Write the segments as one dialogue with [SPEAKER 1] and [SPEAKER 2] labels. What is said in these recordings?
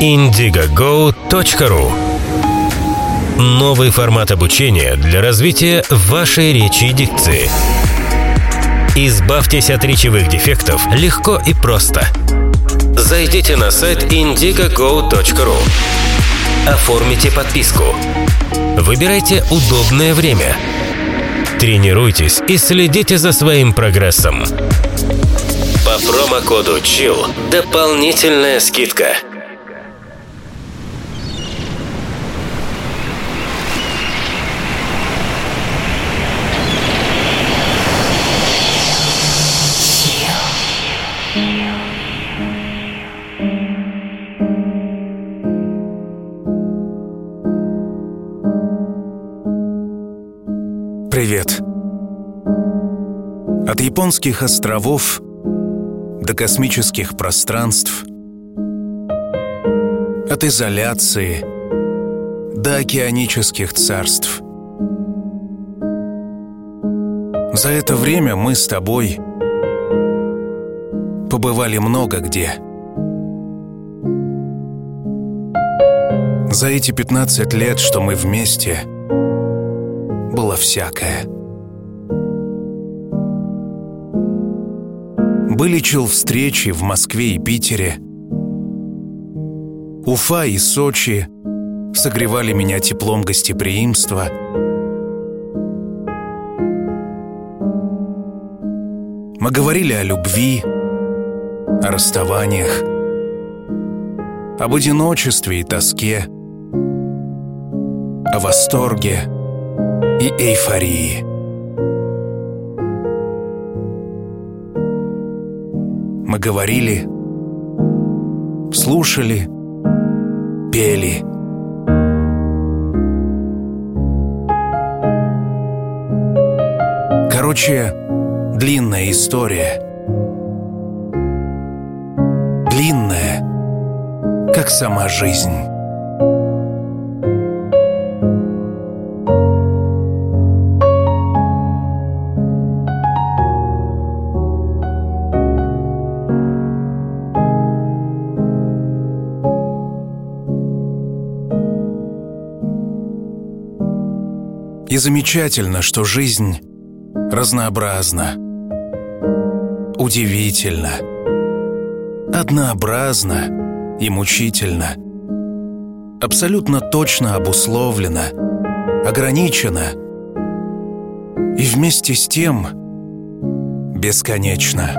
[SPEAKER 1] indigogo.ru Новый формат обучения для развития вашей речи и дикции. Избавьтесь от речевых дефектов легко и просто. Зайдите на сайт indigogo.ru Оформите подписку. Выбирайте удобное время. Тренируйтесь и следите за своим прогрессом. По промокоду CHILL дополнительная скидка –
[SPEAKER 2] японских островов до космических пространств, от изоляции до океанических царств. За это время мы с тобой побывали много где. За эти 15 лет, что мы вместе — было всякое. Были чел встречи в Москве и Питере. Уфа и Сочи согревали меня теплом гостеприимства. Мы говорили о любви, о расставаниях, об одиночестве и тоске, о восторге — и эйфории. Говорили, слушали, пели. Короче, длинная история. Длинная, как сама жизнь. Замечательно, что жизнь разнообразна, удивительна, однообразна и мучительна, абсолютно точно обусловлена, ограничена и вместе с тем бесконечна.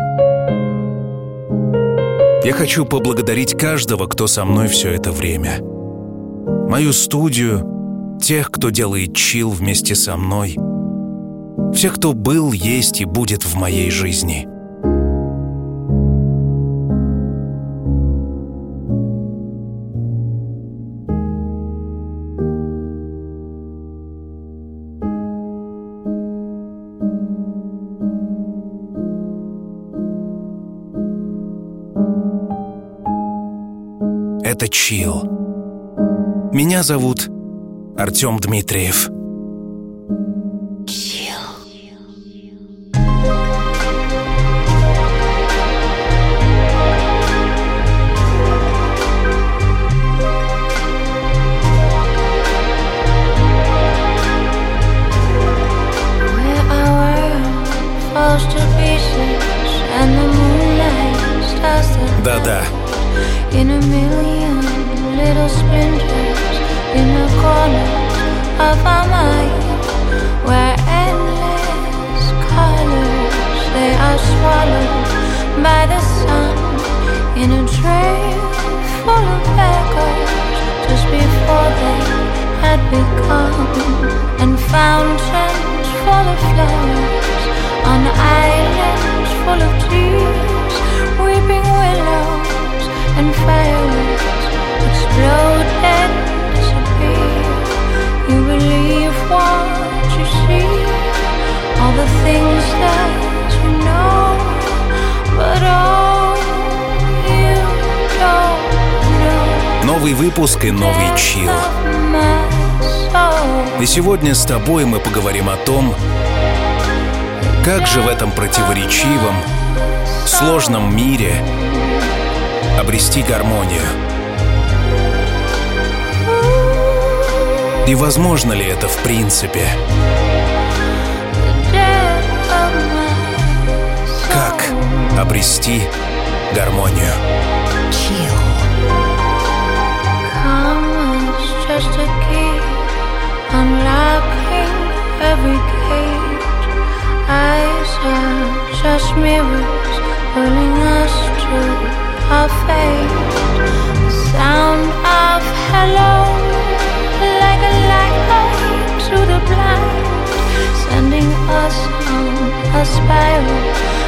[SPEAKER 2] Я хочу поблагодарить каждого, кто со мной все это время. Мою студию — тех, кто делает чил вместе со мной, всех, кто был, есть и будет в моей жизни. Это чил. Меня зовут Артем Дмитриев. Сегодня с тобой мы поговорим о том, как же в этом противоречивом, сложном мире обрести гармонию.
[SPEAKER 3] И возможно ли это в принципе? Как обрести гармонию?
[SPEAKER 2] just a unlocking every cage. Eyes are just mirrors, pulling us to our fate. The sound of hello, like a light to the blind, sending us on a spiral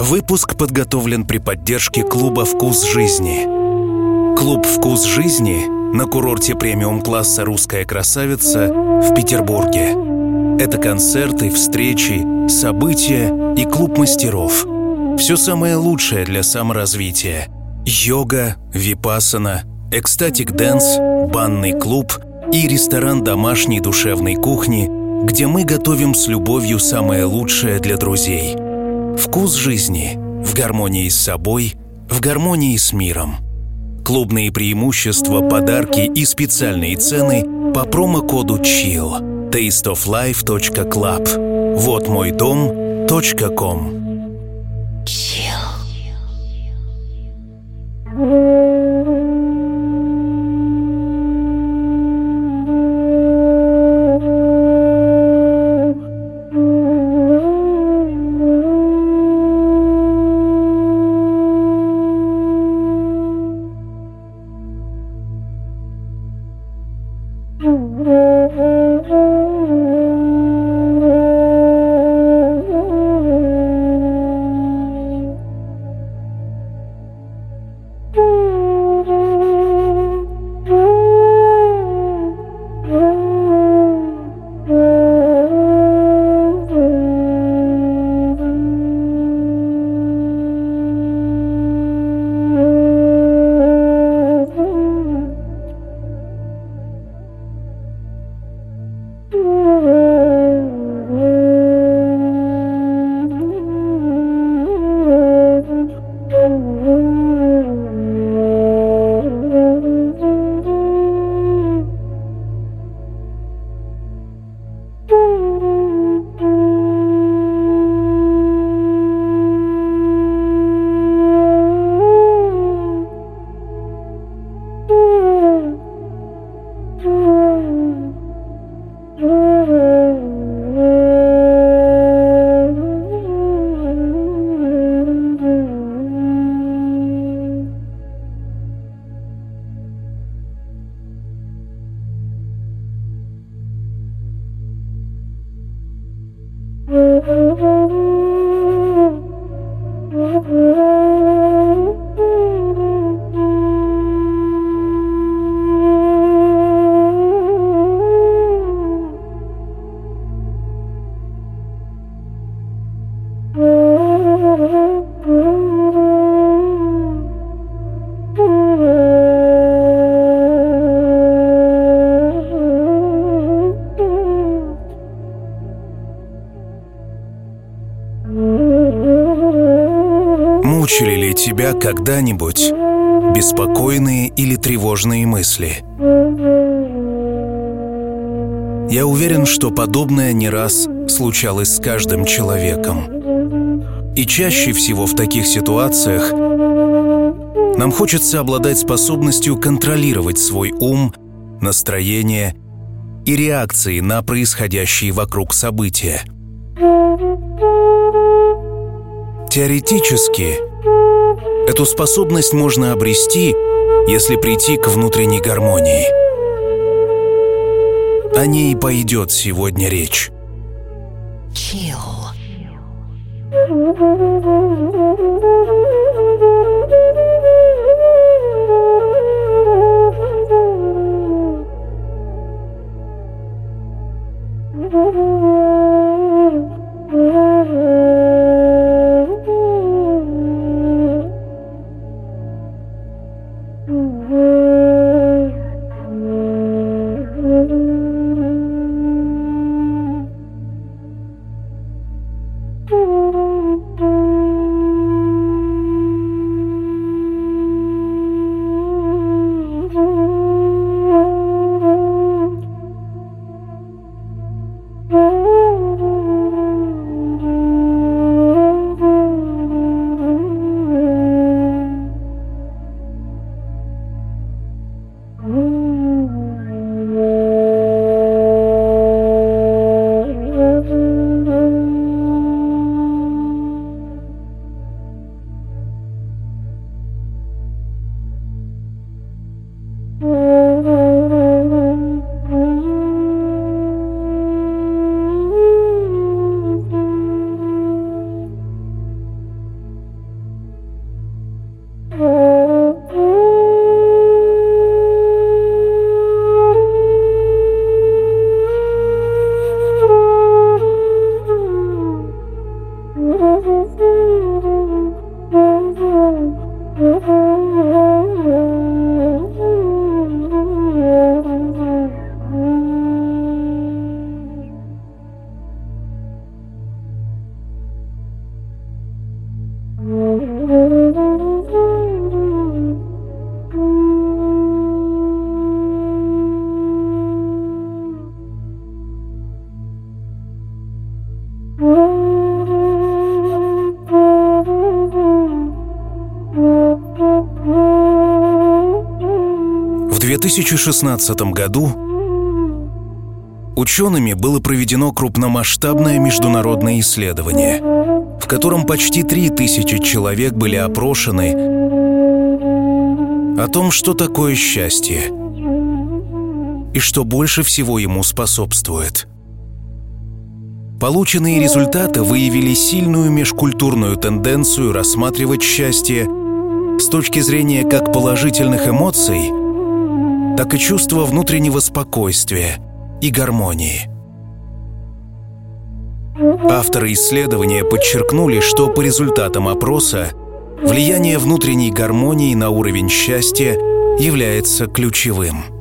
[SPEAKER 3] Выпуск подготовлен при поддержке клуба «Вкус жизни». Клуб «Вкус жизни» на курорте премиум-класса «Русская красавица» в Петербурге. Это концерты, встречи, события и клуб мастеров. Все самое лучшее для саморазвития. Йога, випассана, ecstatic dance, банный клуб и ресторан домашней душевной кухни, где мы готовим с любовью самое лучшее для друзей – Вкус жизни в гармонии с собой, в гармонии с миром. Клубные преимущества, подарки и специальные цены по промокоду CHILL. tasteoflife.club. Вот мой дом.com. Мучили ли тебя когда-нибудь беспокойные или тревожные мысли? Я уверен, что подобное не раз случалось с каждым человеком. И чаще всего в таких ситуациях нам хочется обладать способностью контролировать свой ум, настроение и реакции на происходящие вокруг события. Теоретически, эту способность можно обрести, если прийти к внутренней гармонии. О ней пойдет сегодня речь.
[SPEAKER 2] Chill.
[SPEAKER 3] 2016 году учеными было проведено крупномасштабное международное исследование, в котором почти 3000 человек были опрошены о том, что такое счастье и что больше всего ему способствует. Полученные результаты выявили сильную межкультурную тенденцию рассматривать счастье с точки зрения как положительных эмоций, так и чувства внутреннего спокойствия и гармонии. Авторы исследования подчеркнули, что по результатам опроса влияние внутренней гармонии на уровень счастья является ключевым.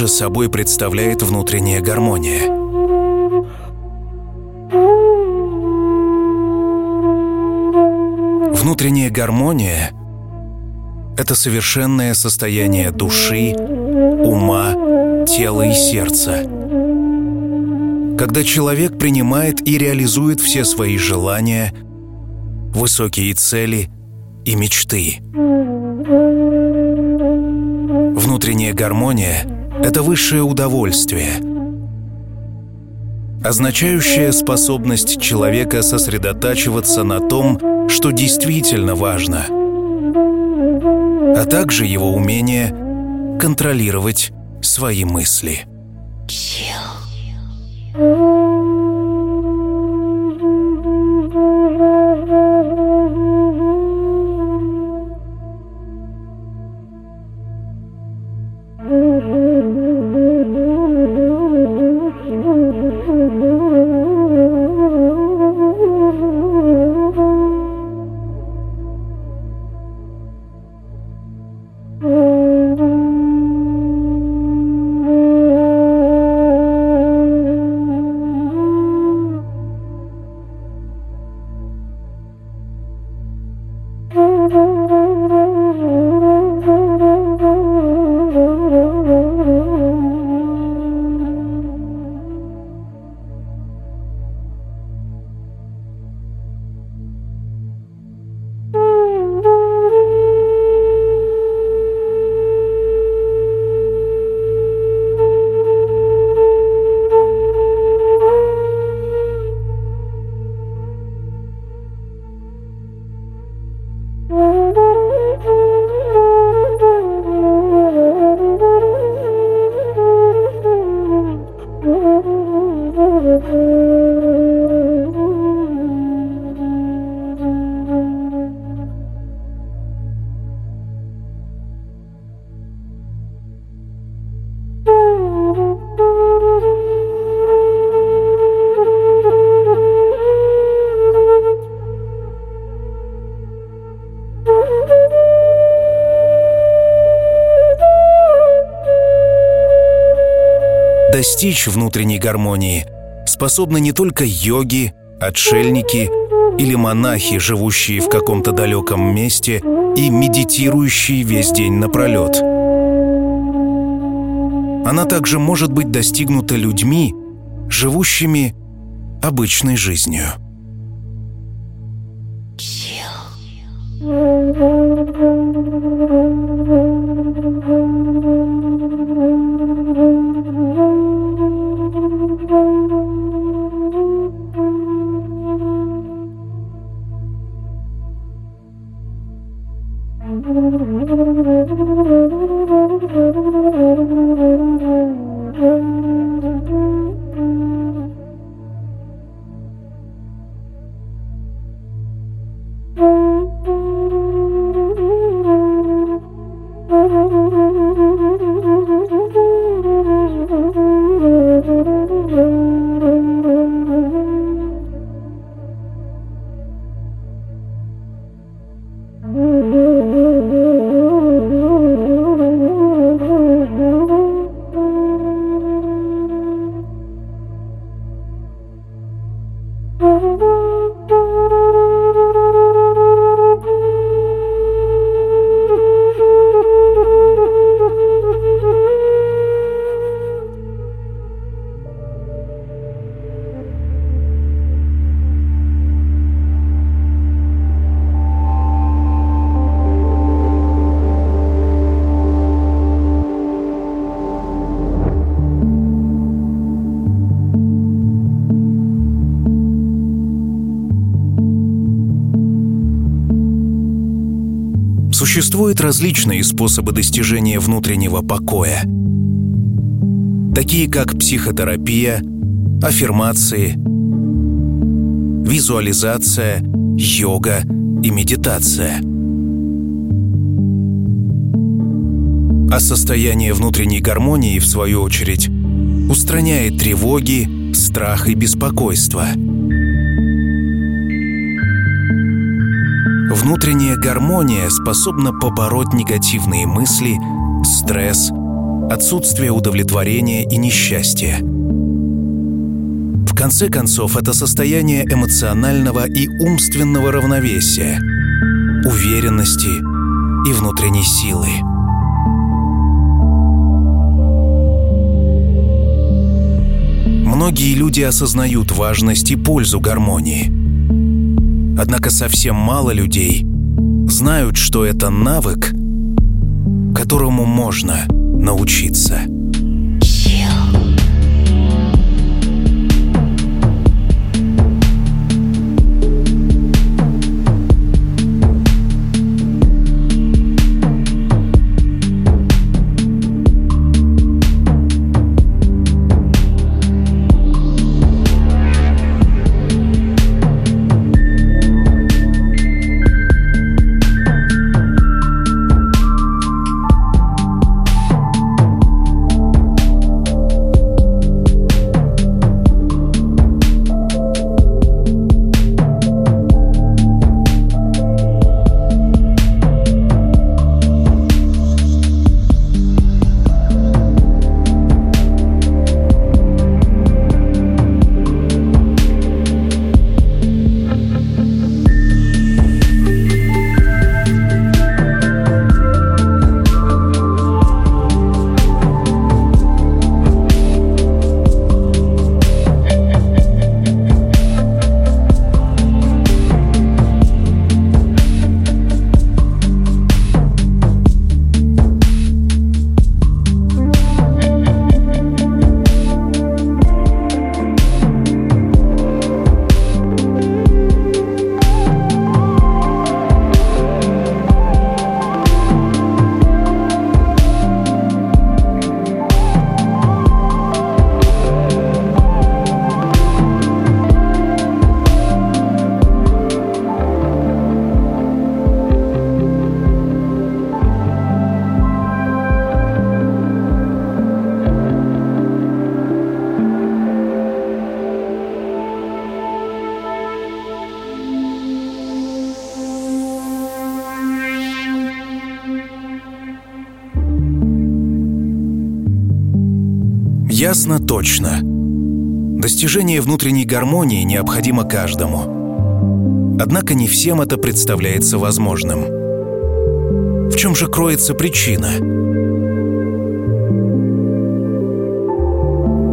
[SPEAKER 3] Же собой представляет внутренняя гармония? Внутренняя гармония — это совершенное состояние души, ума, тела и сердца. Когда человек принимает и реализует все свои желания, высокие цели и мечты. Внутренняя гармония — это высшее удовольствие, означающая способность человека сосредотачиваться на том, что действительно важно, а также его умение контролировать свои мысли. Достичь внутренней гармонии способны не только йоги, отшельники или монахи, живущие в каком-то далеком месте и медитирующие весь день напролет. Она также может быть достигнута людьми, живущими обычной жизнью. Различные способы достижения внутреннего покоя, такие как психотерапия, аффирмации, визуализация, йога и медитация. А состояние внутренней гармонии, в свою очередь, устраняет тревоги, страх и беспокойство – Внутренняя гармония способна побороть негативные мысли, стресс отсутствие удовлетворения и несчастья. В конце концов, это состояние эмоционального и умственного равновесия, уверенности и внутренней силы. Многие люди осознают важность и пользу гармонии. Однако совсем мало людей знают, что это навык, которому можно научиться. Ясно точно. Достижение внутренней гармонии необходимо каждому. Однако не всем это представляется возможным. В чем же кроется причина?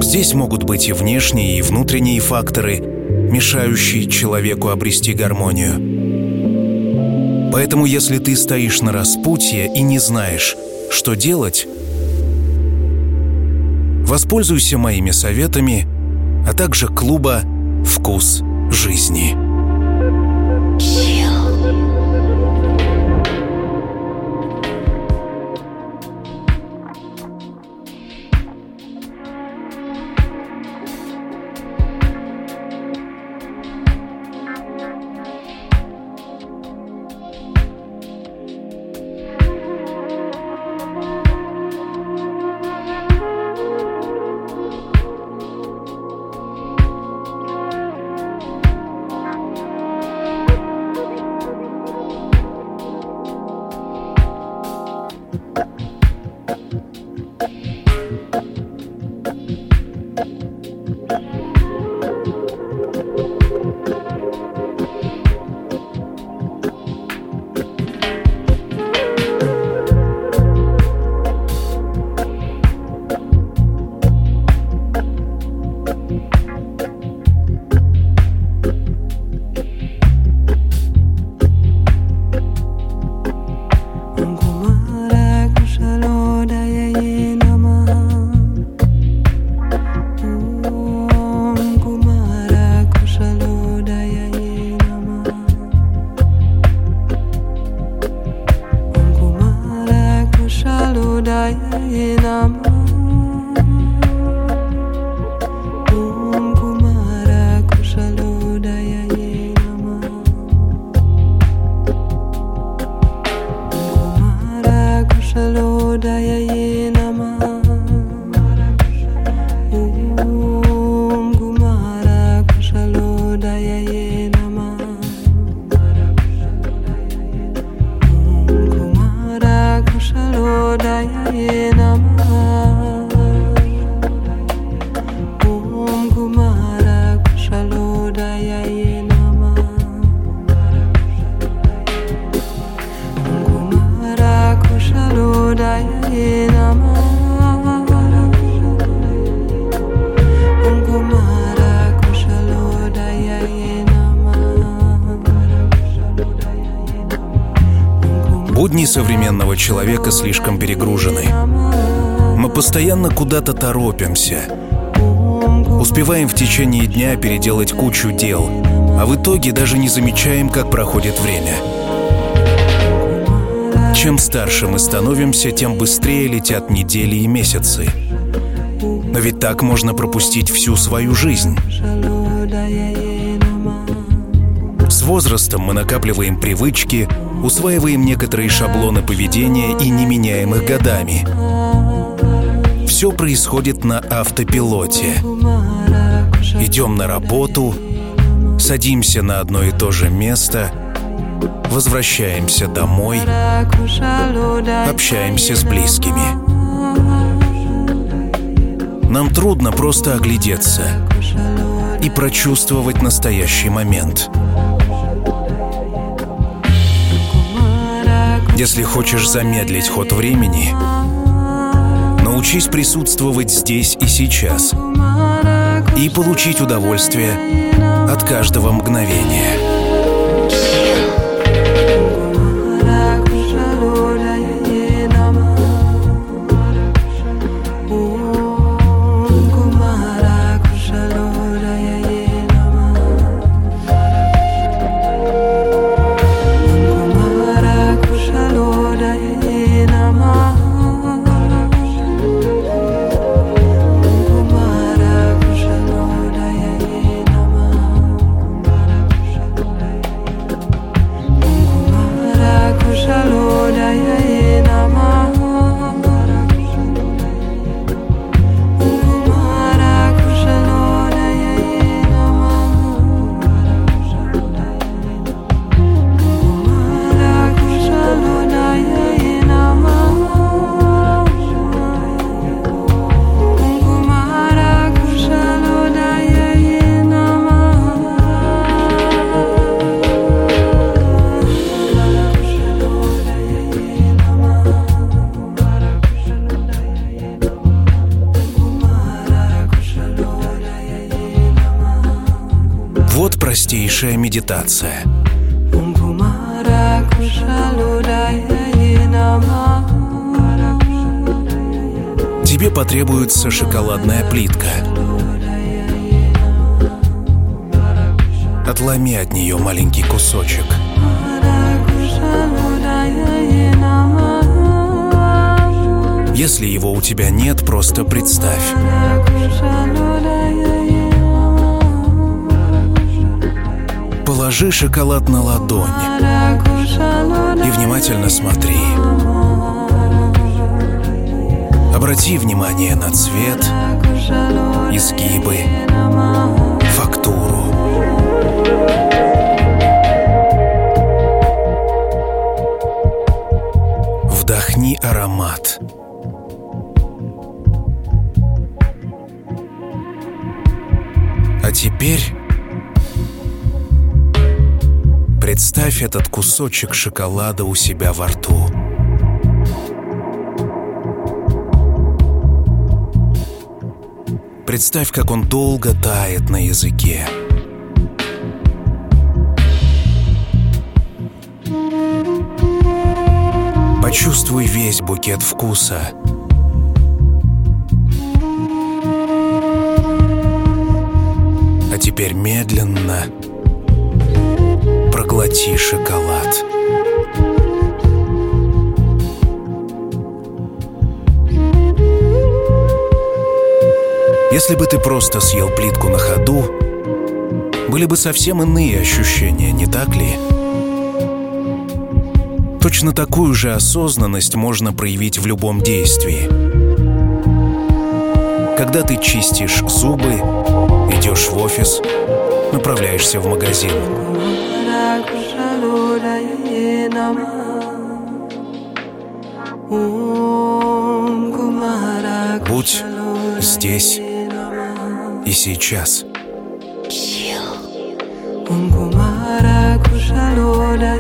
[SPEAKER 3] Здесь могут быть и внешние, и внутренние факторы, мешающие человеку обрести гармонию. Поэтому если ты стоишь на распутье и не знаешь, что делать, Воспользуйся моими советами, а также клуба «Вкус жизни». Bye. Человека слишком перегружены. Мы постоянно куда-то торопимся. Успеваем в течение дня переделать кучу дел, а в итоге даже не замечаем, как проходит время. Чем старше мы становимся, тем быстрее летят недели и месяцы. Но ведь так можно пропустить всю свою жизнь. Возрастом мы накапливаем привычки, усваиваем некоторые шаблоны поведения и не меняем их годами. Все происходит на автопилоте. Идем на работу, садимся на одно и то же место, возвращаемся домой, общаемся с близкими. Нам трудно просто оглядеться и прочувствовать настоящий момент. Если хочешь замедлить ход времени, научись присутствовать здесь и сейчас и получить удовольствие от каждого мгновения. Простейшая медитация. Тебе потребуется шоколадная плитка. Отломи от нее маленький кусочек. Если его у тебя нет, просто представь. Положи шоколад на ладонь и внимательно смотри. Обрати внимание на цвет, изгибы, фактуру. Вдохни аромат. А теперь представь этот кусочек шоколада у себя во рту. Представь, как он долго тает на языке. Почувствуй весь букет вкуса. А теперь медленно проглоти шоколад. Если бы ты просто съел плитку на ходу, были бы совсем иные ощущения, не так ли? Точно такую же осознанность можно проявить в любом действии. Когда ты чистишь зубы, идешь в офис, направляешься в магазин. Будь здесь и сейчас. Om kumara kushalona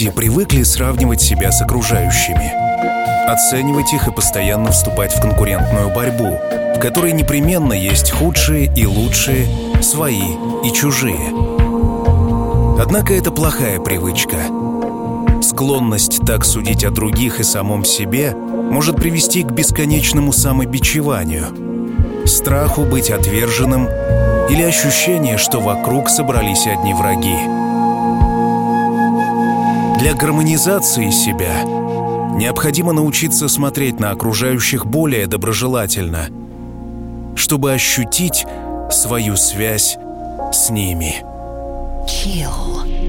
[SPEAKER 3] люди привыкли сравнивать себя с окружающими, оценивать их и постоянно вступать в конкурентную борьбу, в которой непременно есть худшие и лучшие, свои и чужие. Однако это плохая привычка. Склонность так судить о других и самом себе может привести к бесконечному самобичеванию, страху быть отверженным или ощущение, что вокруг собрались одни враги. Для гармонизации себя необходимо научиться смотреть на окружающих более доброжелательно, чтобы ощутить свою связь с ними. Chill.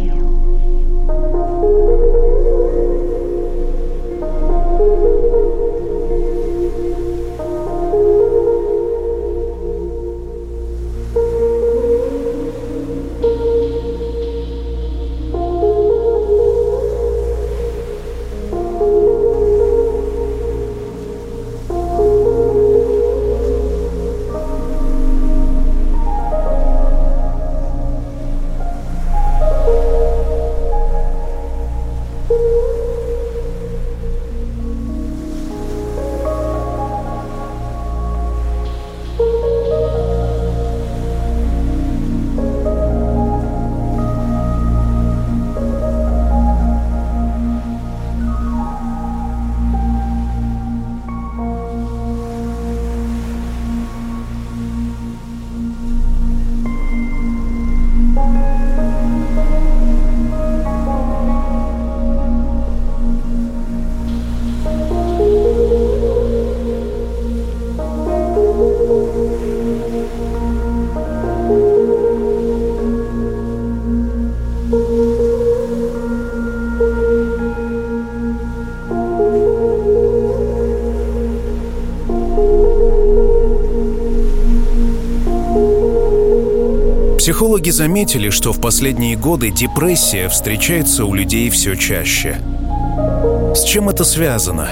[SPEAKER 3] Психологи заметили, что в последние годы депрессия встречается у людей все чаще. С чем это связано?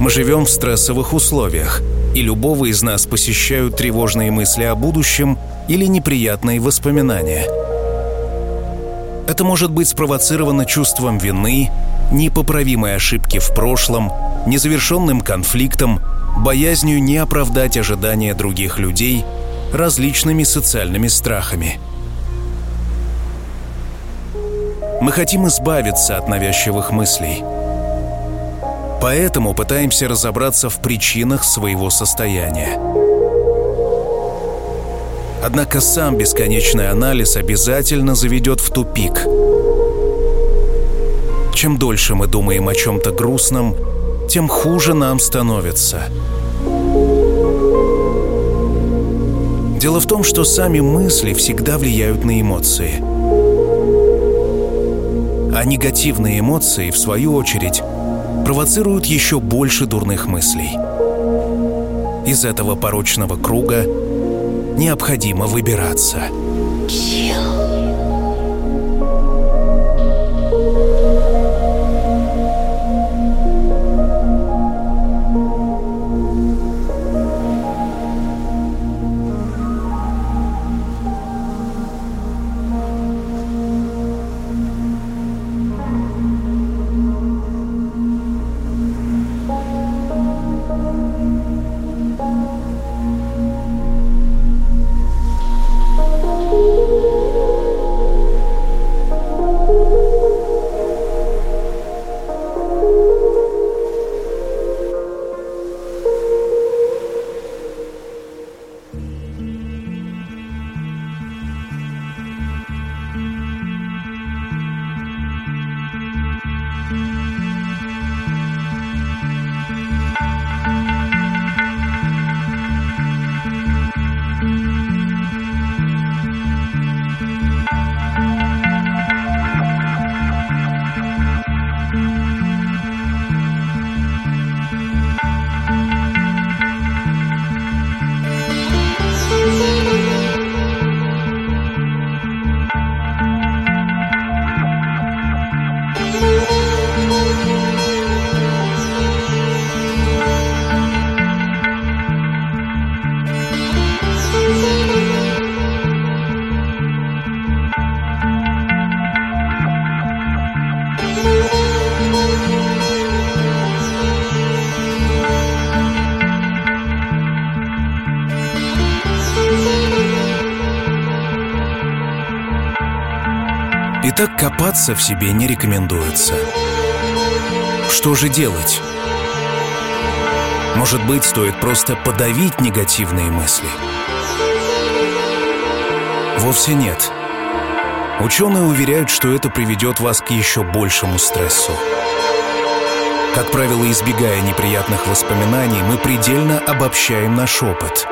[SPEAKER 3] Мы живем в стрессовых условиях, и любого из нас посещают тревожные мысли о будущем или неприятные воспоминания. Это может быть спровоцировано чувством вины, непоправимой ошибки в прошлом, незавершенным конфликтом, боязнью не оправдать ожидания других людей – различными социальными страхами. Мы хотим избавиться от навязчивых мыслей. Поэтому пытаемся разобраться в причинах своего состояния. Однако сам бесконечный анализ обязательно заведет в тупик. Чем дольше мы думаем о чем-то грустном, тем хуже нам становится – Дело в том, что сами мысли всегда влияют на эмоции. А негативные эмоции, в свою очередь, провоцируют еще больше дурных мыслей. Из этого порочного круга необходимо выбираться. Chill. Копаться в себе не рекомендуется. Что же делать? Может быть, стоит просто подавить негативные мысли? Вовсе нет. Ученые уверяют, что это приведет вас к еще большему стрессу. Как правило, избегая неприятных воспоминаний, мы предельно обобщаем наш опыт.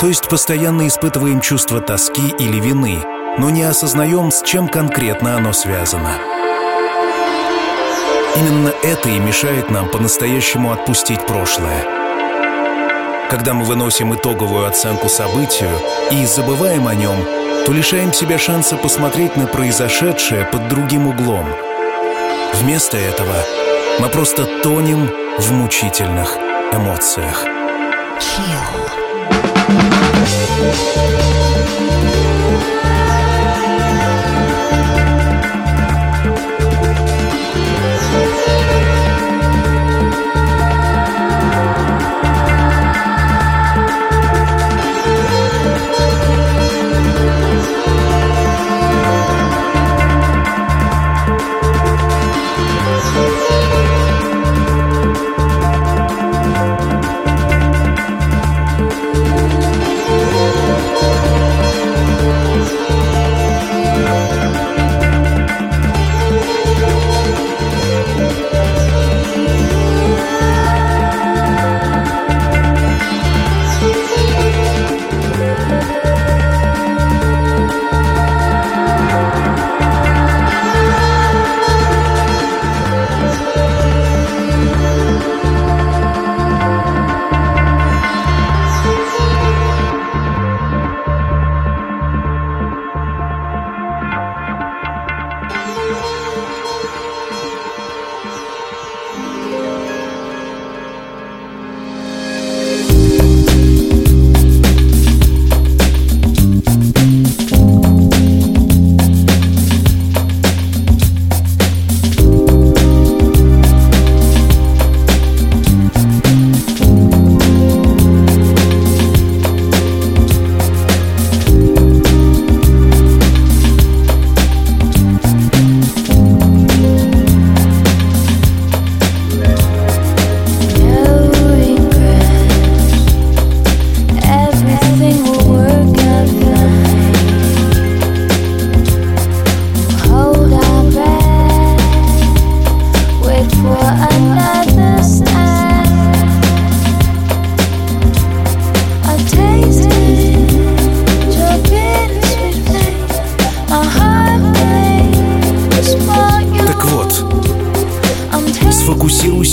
[SPEAKER 3] То есть постоянно испытываем чувство тоски или вины, но не осознаем, с чем конкретно оно связано. Именно это и мешает нам по-настоящему отпустить прошлое. Когда мы выносим итоговую оценку событию и забываем о нем, то лишаем себя шанса посмотреть на произошедшее под другим углом. Вместо этого мы просто тонем в мучительных эмоциях.
[SPEAKER 2] No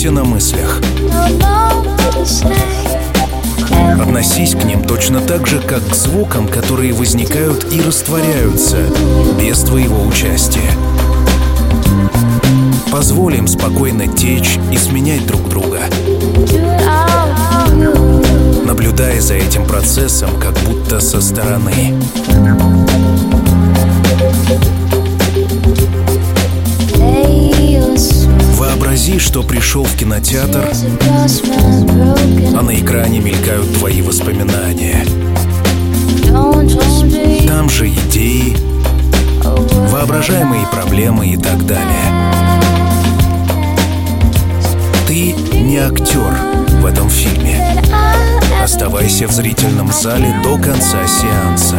[SPEAKER 3] сфокусируйся на мыслях. Относись к ним точно так же, как к звукам, которые возникают и растворяются без твоего участия. Позволим спокойно течь и сменять друг друга, наблюдая за этим процессом как будто со стороны. Вообрази, что пришел в кинотеатр, а на экране мелькают твои воспоминания. Там же идеи, воображаемые проблемы и так далее. Ты не актер в этом фильме. Оставайся в зрительном зале до конца сеанса.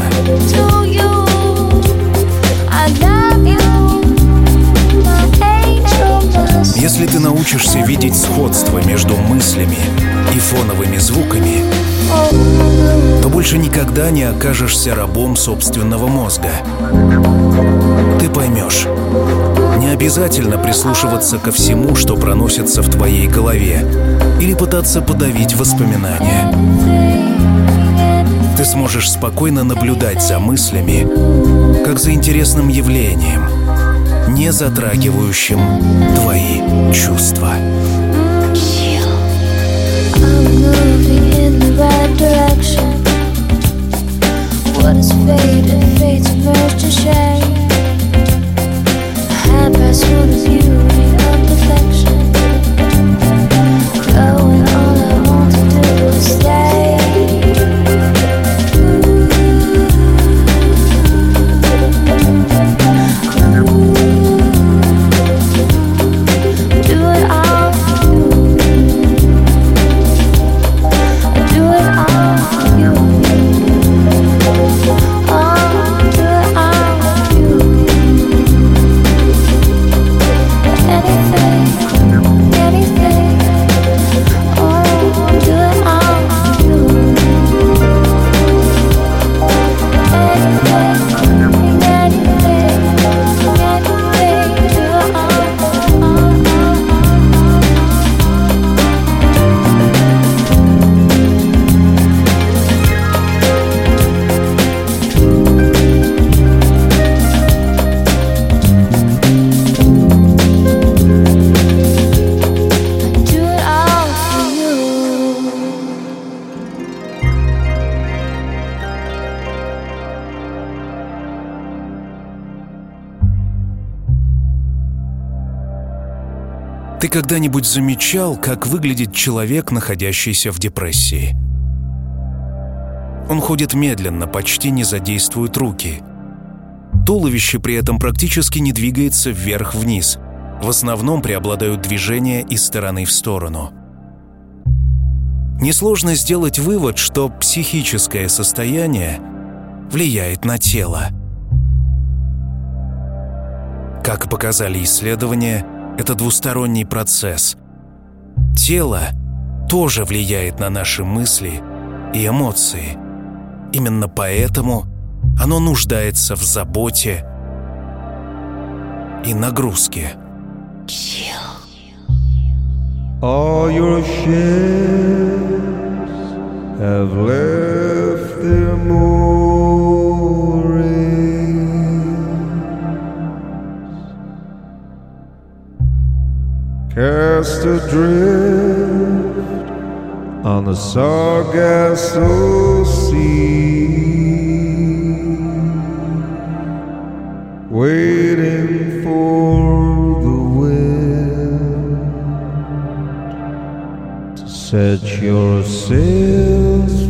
[SPEAKER 3] Если ты научишься видеть сходство между мыслями и фоновыми звуками, то больше никогда не окажешься рабом собственного мозга. Ты поймешь, не обязательно прислушиваться ко всему, что проносится в твоей голове, или пытаться подавить воспоминания. Ты сможешь спокойно наблюдать за мыслями, как за интересным явлением, не затрагивающим твои чувства.
[SPEAKER 2] What is faded, fades burst to shame. High past one of beauty
[SPEAKER 3] когда-нибудь замечал, как выглядит человек, находящийся в депрессии? Он ходит медленно, почти не задействует руки. Туловище при этом практически не двигается вверх-вниз. В основном преобладают движения из стороны в сторону. Несложно сделать вывод, что психическое состояние влияет на тело. Как показали исследования, это двусторонний процесс. Тело тоже влияет на наши мысли и эмоции. Именно поэтому оно нуждается в заботе и нагрузке.
[SPEAKER 4] All your ships have left their moorings, cast adrift on the Sargasso Sea, waiting for the wind to set your sails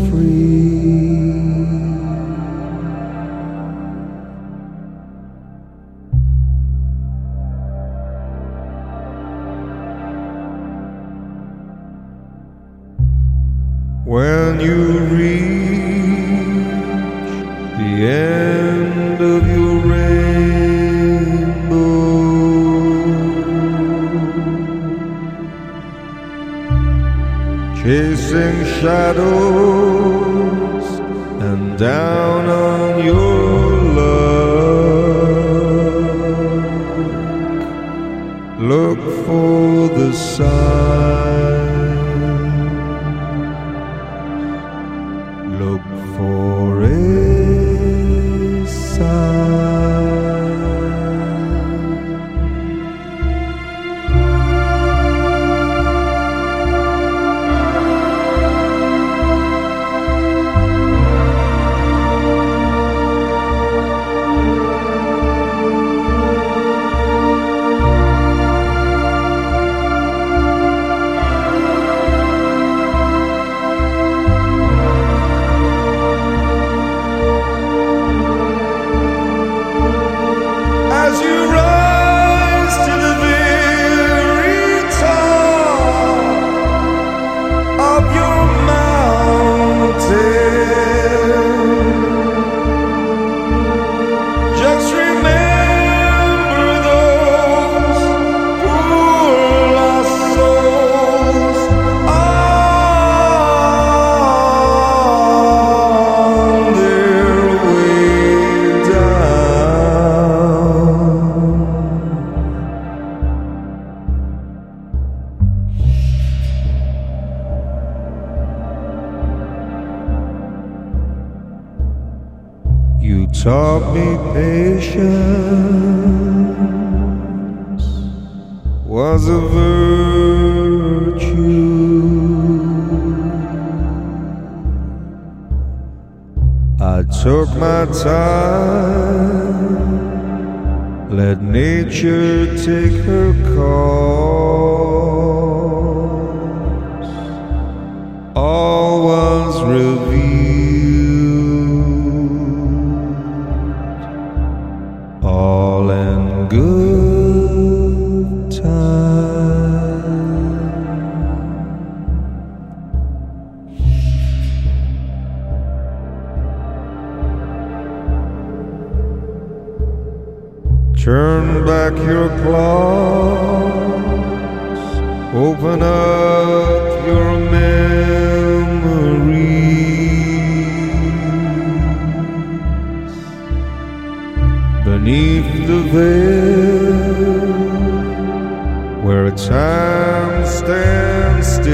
[SPEAKER 4] time stands still.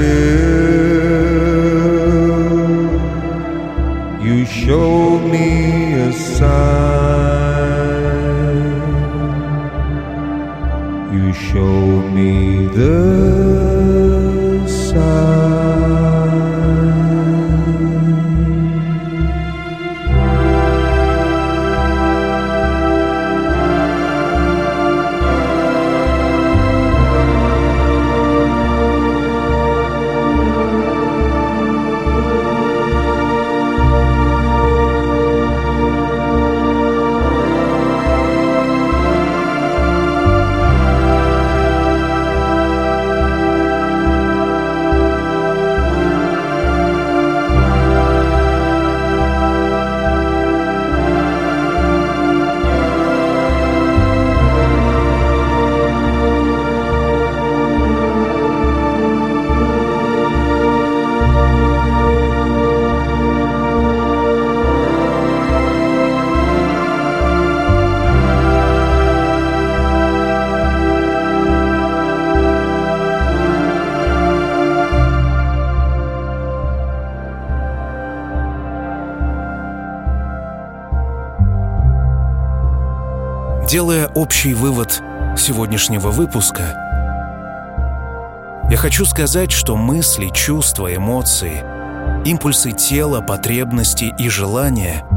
[SPEAKER 4] You showed me a sign. You showed me the sign.
[SPEAKER 3] Сегодняшнего выпуска, я хочу сказать, что мысли, чувства, эмоции, импульсы тела, потребности и желания –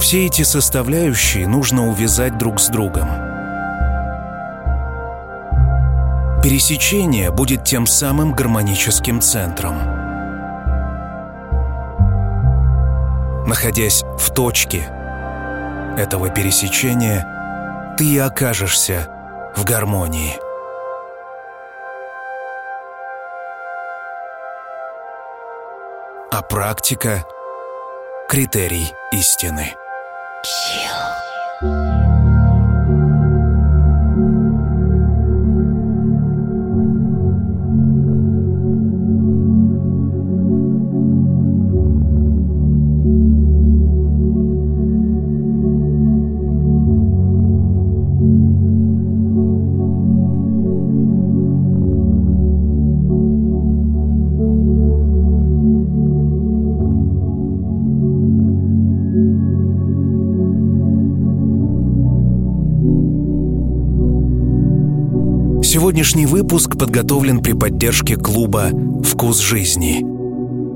[SPEAKER 3] все эти составляющие нужно увязать друг с другом. Пересечение будет тем самым гармоническим центром. Находясь в точке этого пересечения, ты окажешься в гармонии. А практика — критерий истины. Сегодняшний выпуск подготовлен при поддержке клуба «Вкус жизни».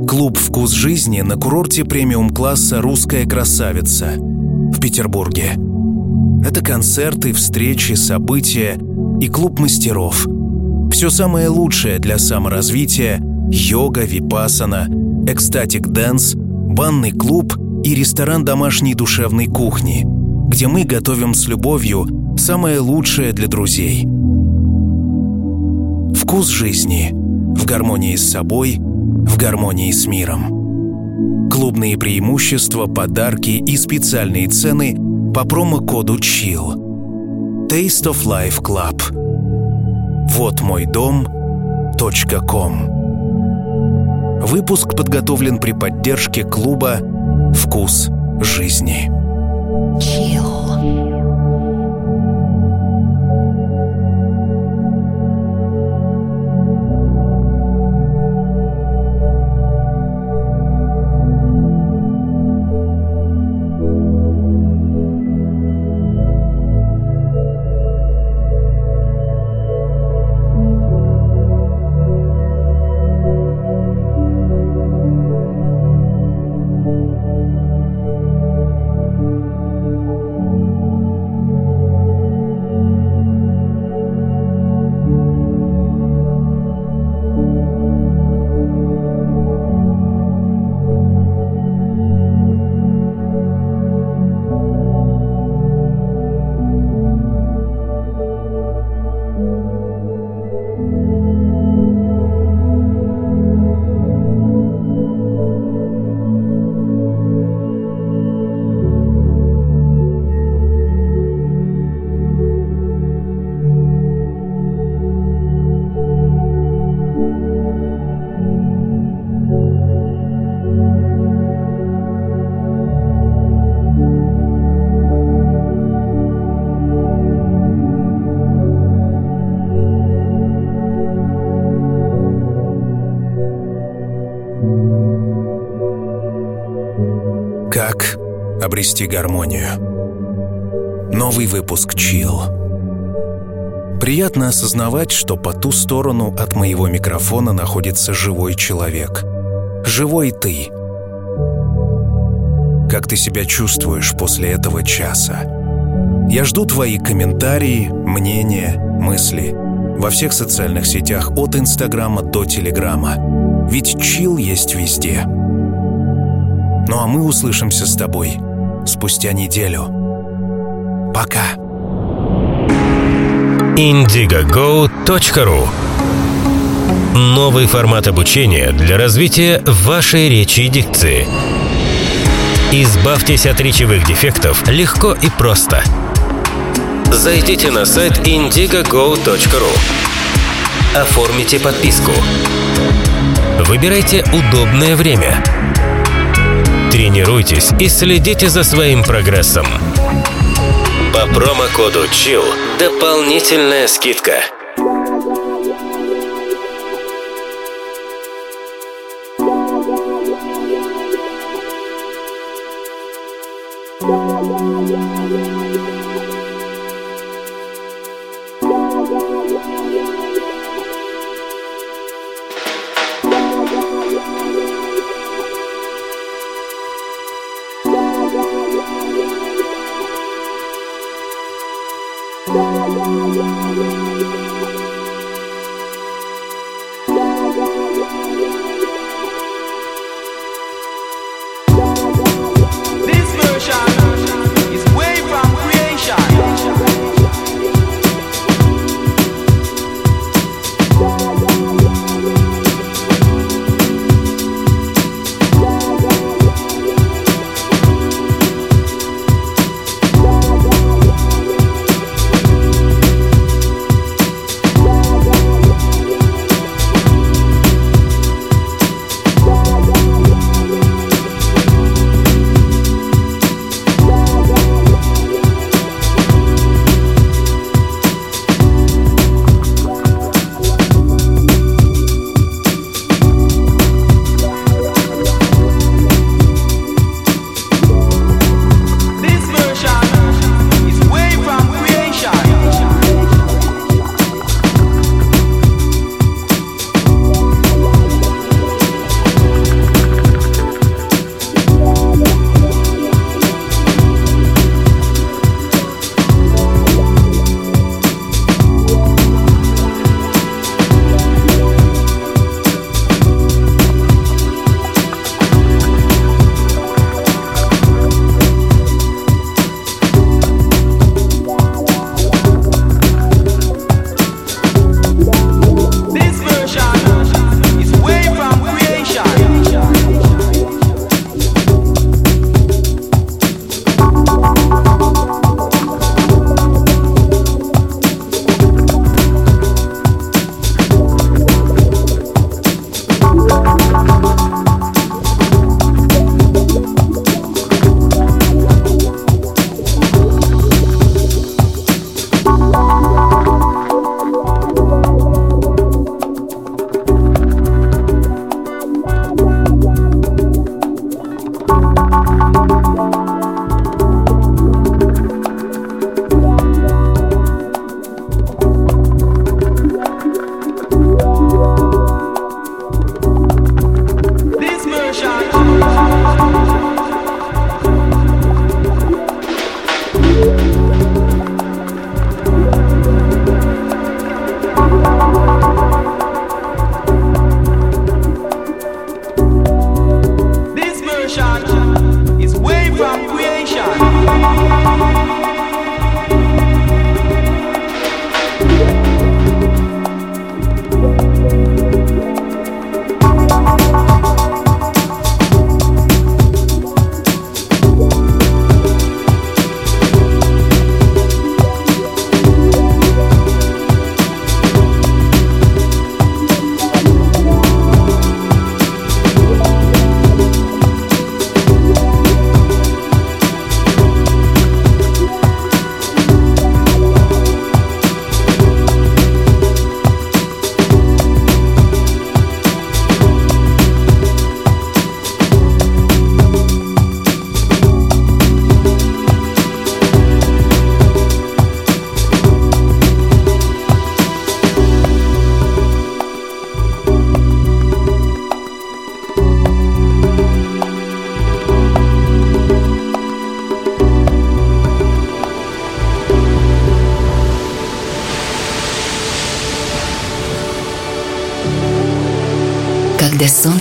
[SPEAKER 3] Клуб «Вкус жизни» на курорте премиум-класса «Русская красавица» в Петербурге. Это концерты, встречи, события и клуб мастеров. Все самое лучшее для саморазвития, йога, випасана, ecstatic dance, банный клуб и ресторан домашней душевной кухни, где мы готовим с любовью самое лучшее для друзей – Вкус жизни в гармонии с собой, в гармонии с миром. Клубные преимущества, подарки и специальные цены по промокоду CHILL. Taste of Life Club. Вот мой дом. .com. Выпуск подготовлен при поддержке клуба «Вкус жизни». Chill. Обрести гармонию. Новый выпуск Chill. Приятно осознавать, что по ту сторону от моего микрофона находится живой человек. Живой ты. Как ты себя чувствуешь после этого часа? Я жду твои комментарии, мнения, мысли во всех социальных сетях от Инстаграма до Телеграма. Ведь чил есть везде. Ну а мы услышимся с тобой – спустя неделю. Пока.
[SPEAKER 1] indigogo.ru Новый формат обучения для развития вашей речи и дикции. Избавьтесь от речевых дефектов легко и просто. Зайдите на сайт indigogo.ru Оформите подписку. Выбирайте удобное время – Тренируйтесь и следите за своим прогрессом. По промокоду CHILL дополнительная скидка.